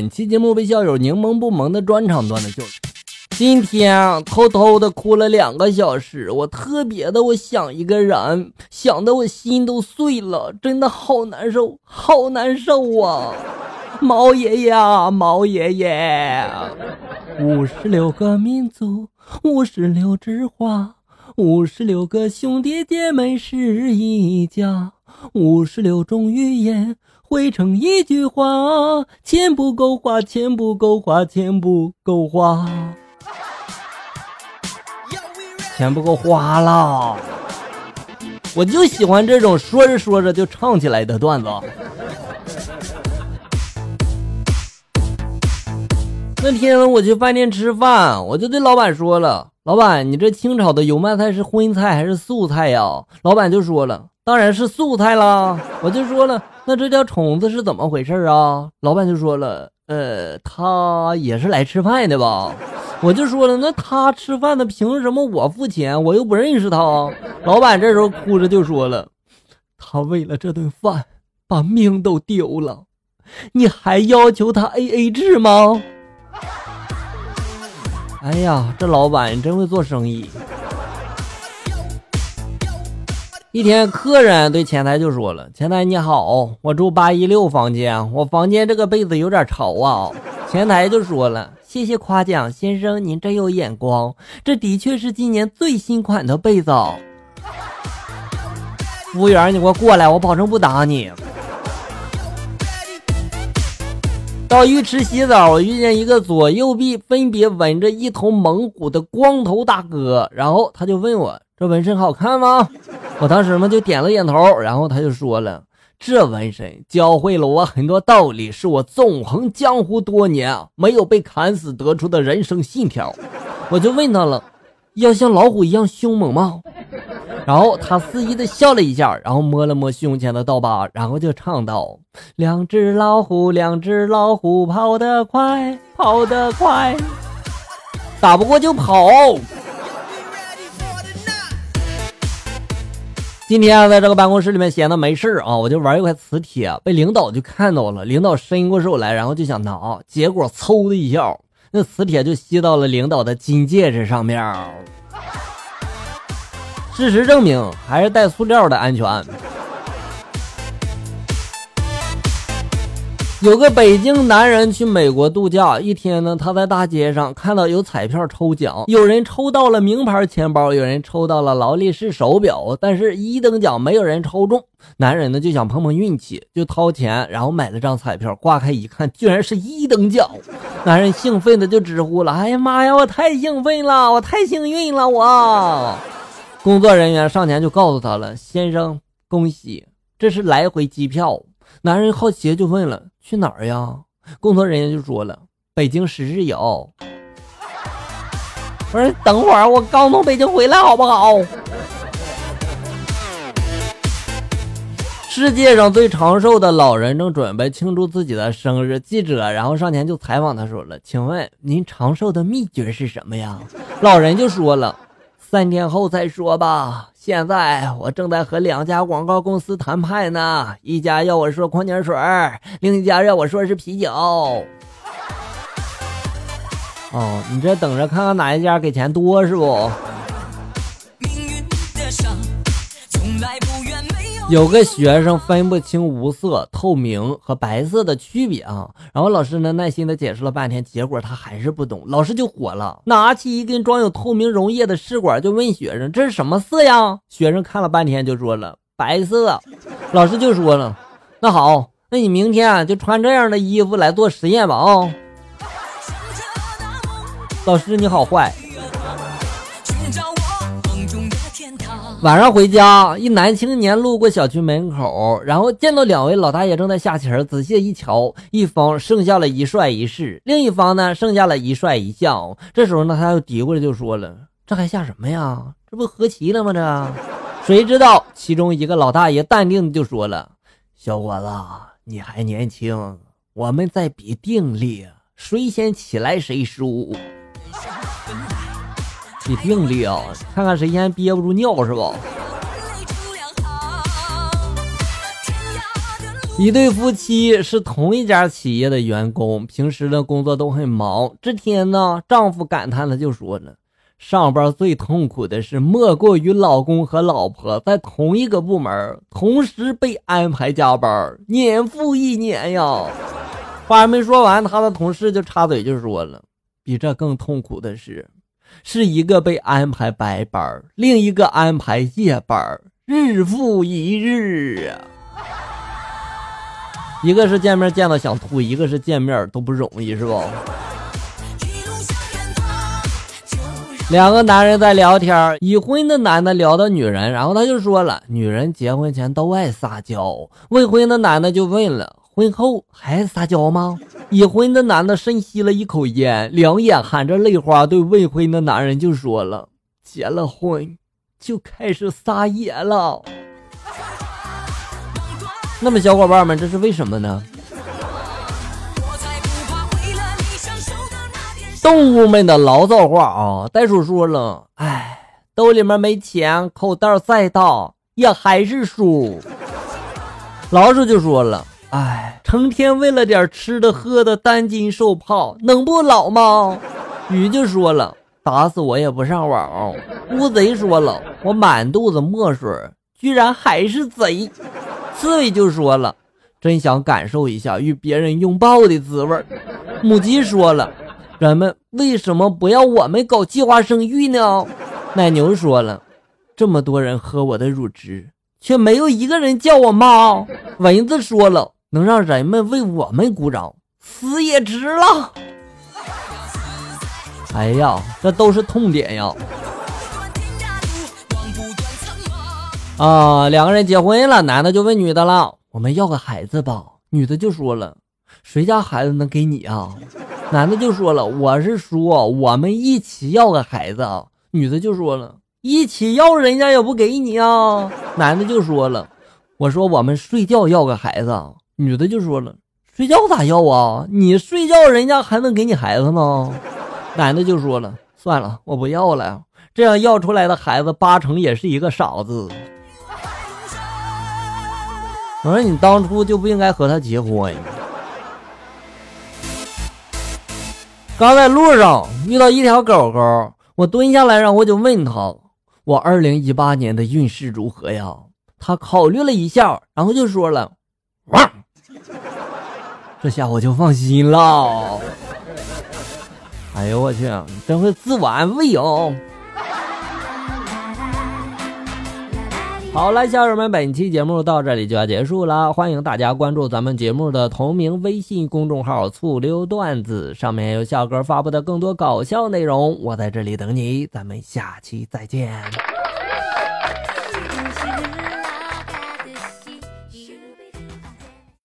本期节目被校友柠檬不萌的专场段子就是：今天偷偷的哭了两个小时，我特别的我想一个人，想的我心都碎了，真的好难受，好难受啊！毛爷爷啊，毛爷爷，五十六个民族，五十六枝花，五十六个兄弟姐妹是一家，五十六种语言。汇成一句话：钱不够花，钱不够花，钱不够花，钱不够花了。我就喜欢这种说着说着就唱起来的段子。那天我去饭店吃饭，我就对老板说了：“老板，你这清炒的油麦菜是荤菜还是素菜呀？”老板就说了。当然是素菜啦！我就说了，那这条虫子是怎么回事啊？老板就说了，呃，他也是来吃饭的吧？我就说了，那他吃饭的，凭什么我付钱？我又不认识他。老板这时候哭着就说了，他为了这顿饭把命都丢了，你还要求他 A A 制吗？哎呀，这老板真会做生意。一天，客人对前台就说了：“前台你好，我住八一六房间，我房间这个被子有点潮啊。”前台就说了：“谢谢夸奖，先生您真有眼光，这的确是今年最新款的被子。”服务员，你给我过来，我保证不打你。到浴池洗澡，我遇见一个左右臂分别纹着一头蒙古的光头大哥，然后他就问我：“这纹身好看吗？”我当时嘛就点了点头，然后他就说了：“这纹身教会了我很多道理，是我纵横江湖多年没有被砍死得出的人生信条。”我就问他了：“要像老虎一样凶猛吗？”然后他肆意的笑了一下，然后摸了摸胸前的刀疤，然后就唱道：“两只老虎，两只老虎，跑得快，跑得快，打不过就跑。”今天在这个办公室里面闲的没事啊，我就玩一块磁铁，被领导就看到了。领导伸过手来，然后就想拿，结果嗖的一下，那磁铁就吸到了领导的金戒指上面。事实证明，还是带塑料的安全。有个北京男人去美国度假，一天呢，他在大街上看到有彩票抽奖，有人抽到了名牌钱包，有人抽到了劳力士手表，但是一等奖没有人抽中。男人呢就想碰碰运气，就掏钱，然后买了张彩票，挂开一看，居然是一等奖。男人兴奋的就直呼了：“哎呀妈呀，我太兴奋了，我太幸运了！”我工作人员上前就告诉他了：“先生，恭喜，这是来回机票。”男人好奇就问了：“去哪儿呀？”工作人员就说了：“北京十日游。”我说：“等会儿，我刚从北京回来，好不好？”世界上最长寿的老人正准备庆祝自己的生日，记者然后上前就采访他，说了：“请问您长寿的秘诀是什么呀？”老人就说了。三天后再说吧。现在我正在和两家广告公司谈判呢，一家要我说矿泉水，另一家要我说是啤酒。哦，你这等着看看哪一家给钱多是不？有个学生分不清无色、透明和白色的区别啊，然后老师呢耐心的解释了半天，结果他还是不懂，老师就火了，拿起一根装有透明溶液的试管就问学生：“这是什么色呀？”学生看了半天就说了：“白色。”老师就说了：“那好，那你明天就穿这样的衣服来做实验吧。”啊，老师你好坏。晚上回家，一男青年路过小区门口，然后见到两位老大爷正在下棋。仔细一瞧，一方剩下了一帅一士，另一方呢剩下了一帅一将。这时候呢，他又嘀咕着就说了：“这还下什么呀？这不和棋了吗？这……谁知道？”其中一个老大爷淡定的就说了：“小伙子，你还年轻，我们在比定力，谁先起来谁输。”比定力啊，看看谁先憋不住尿是吧？一对夫妻是同一家企业的员工，平时呢工作都很忙。这天呢，丈夫感叹的就说呢：“上班最痛苦的是，莫过于老公和老婆在同一个部门，同时被安排加班，年复一年呀。”话还没说完，他的同事就插嘴就说了：“比这更痛苦的是，是一个被安排白班，另一个安排夜班，日复一日啊。”一个是见面见到想吐，一个是见面都不容易，是不？两个男人在聊天，已婚的男的聊到女人，然后他就说了：“女人结婚前都爱撒娇。”未婚的男的就问了：“婚后还撒娇吗？”已婚的男的深吸了一口烟，两眼含着泪花，对未婚的男人就说了：“结了婚就开始撒野了。”那么，小伙伴们，这是为什么呢？动物们的牢骚话啊！袋鼠说了：“哎，兜里面没钱，口袋再大也还是输。”老鼠就说了：“哎，成天为了点吃的喝的担惊受怕，能不老吗？”鱼就说了：“打死我也不上网。”乌贼说了：“我满肚子墨水，居然还是贼。”刺猬就说了：“真想感受一下与别人拥抱的滋味。”母鸡说了：“人们为什么不要我们搞计划生育呢？”奶牛说了：“这么多人喝我的乳汁，却没有一个人叫我妈。”蚊子说了：“能让人们为我们鼓掌，死也值了。”哎呀，这都是痛点呀！啊，两个人结婚了，男的就问女的了：“我们要个孩子吧？”女的就说了：“谁家孩子能给你啊？”男的就说了：“我是说我们一起要个孩子啊。”女的就说了：“一起要，人家也不给你啊。”男的就说了：“我说我们睡觉要个孩子。”女的就说了：“睡觉咋要啊？你睡觉，人家还能给你孩子吗？”男的就说了：“算了，我不要了。这样要出来的孩子八成也是一个傻子。”我说你当初就不应该和他结婚。刚在路上遇到一条狗狗，我蹲下来，然后我就问他：“我二零一八年的运势如何呀？”他考虑了一下，然后就说了：“。”这下我就放心了。哎呦我去，真会自我安慰哦。好了，小友们，本期节目到这里就要结束了。欢迎大家关注咱们节目的同名微信公众号“醋溜段子”，上面有笑哥发布的更多搞笑内容。我在这里等你，咱们下期再见。